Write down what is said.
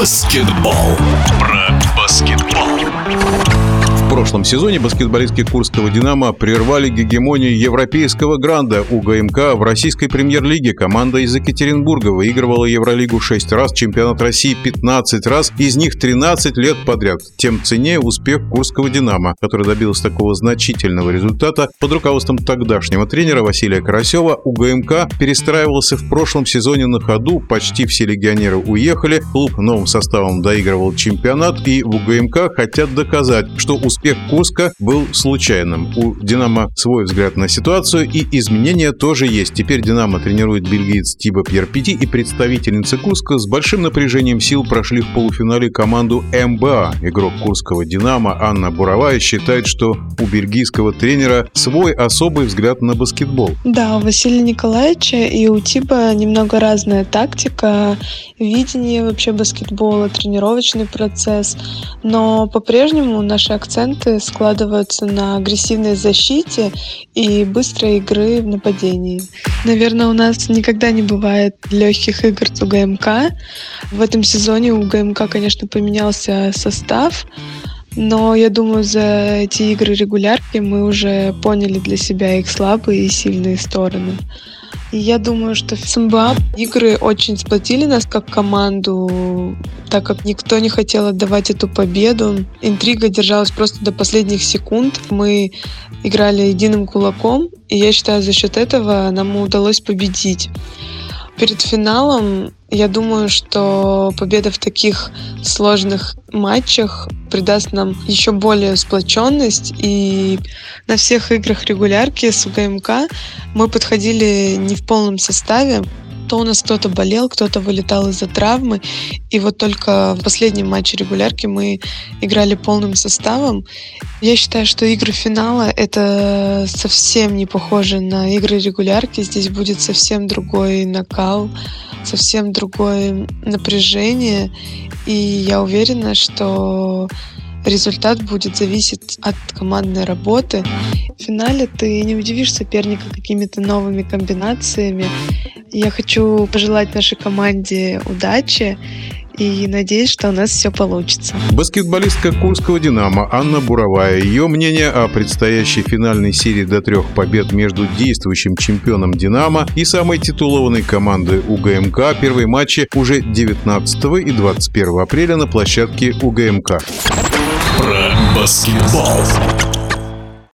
баскетбол. Про баскетбол. В прошлом сезоне баскетболистки Курского «Динамо» прервали гегемонию европейского гранда УГМК в российской премьер-лиге. Команда из Екатеринбурга выигрывала Евролигу 6 раз, чемпионат России 15 раз, из них 13 лет подряд. Тем ценнее успех Курского «Динамо», который добился такого значительного результата под руководством тогдашнего тренера Василия Карасева. УГМК перестраивался в прошлом сезоне на ходу, почти все легионеры уехали, клуб новым составом доигрывал чемпионат, и в УГМК хотят доказать, что успех успех Куска был случайным. У «Динамо» свой взгляд на ситуацию, и изменения тоже есть. Теперь «Динамо» тренирует бельгиец Тиба Пьерпити, и представительницы Куска с большим напряжением сил прошли в полуфинале команду МБА. Игрок Курского «Динамо» Анна Буровая считает, что у бельгийского тренера свой особый взгляд на баскетбол. Да, у Василия Николаевича и у Тиба немного разная тактика, видение вообще баскетбола, тренировочный процесс. Но по-прежнему наши акценты акценты складываются на агрессивной защите и быстрой игры в нападении. Наверное, у нас никогда не бывает легких игр с УГМК. В этом сезоне у УГМК, конечно, поменялся состав, но я думаю, за эти игры регулярки мы уже поняли для себя их слабые и сильные стороны. Я думаю, что в СМБА игры очень сплотили нас как команду, так как никто не хотел отдавать эту победу. Интрига держалась просто до последних секунд. Мы играли единым кулаком, и я считаю, за счет этого нам удалось победить. Перед финалом я думаю, что победа в таких сложных матчах придаст нам еще более сплоченность. И на всех играх регулярки с УГМК мы подходили не в полном составе то у нас кто-то болел, кто-то вылетал из-за травмы. И вот только в последнем матче регулярки мы играли полным составом. Я считаю, что игры финала — это совсем не похоже на игры регулярки. Здесь будет совсем другой накал, совсем другое напряжение. И я уверена, что результат будет зависеть от командной работы. В финале ты не удивишь соперника какими-то новыми комбинациями. Я хочу пожелать нашей команде удачи и надеюсь, что у нас все получится. Баскетболистка Курского «Динамо» Анна Буровая. Ее мнение о предстоящей финальной серии до трех побед между действующим чемпионом «Динамо» и самой титулованной командой УГМК. Первые матчи уже 19 и 21 апреля на площадке УГМК. Про баскетбол.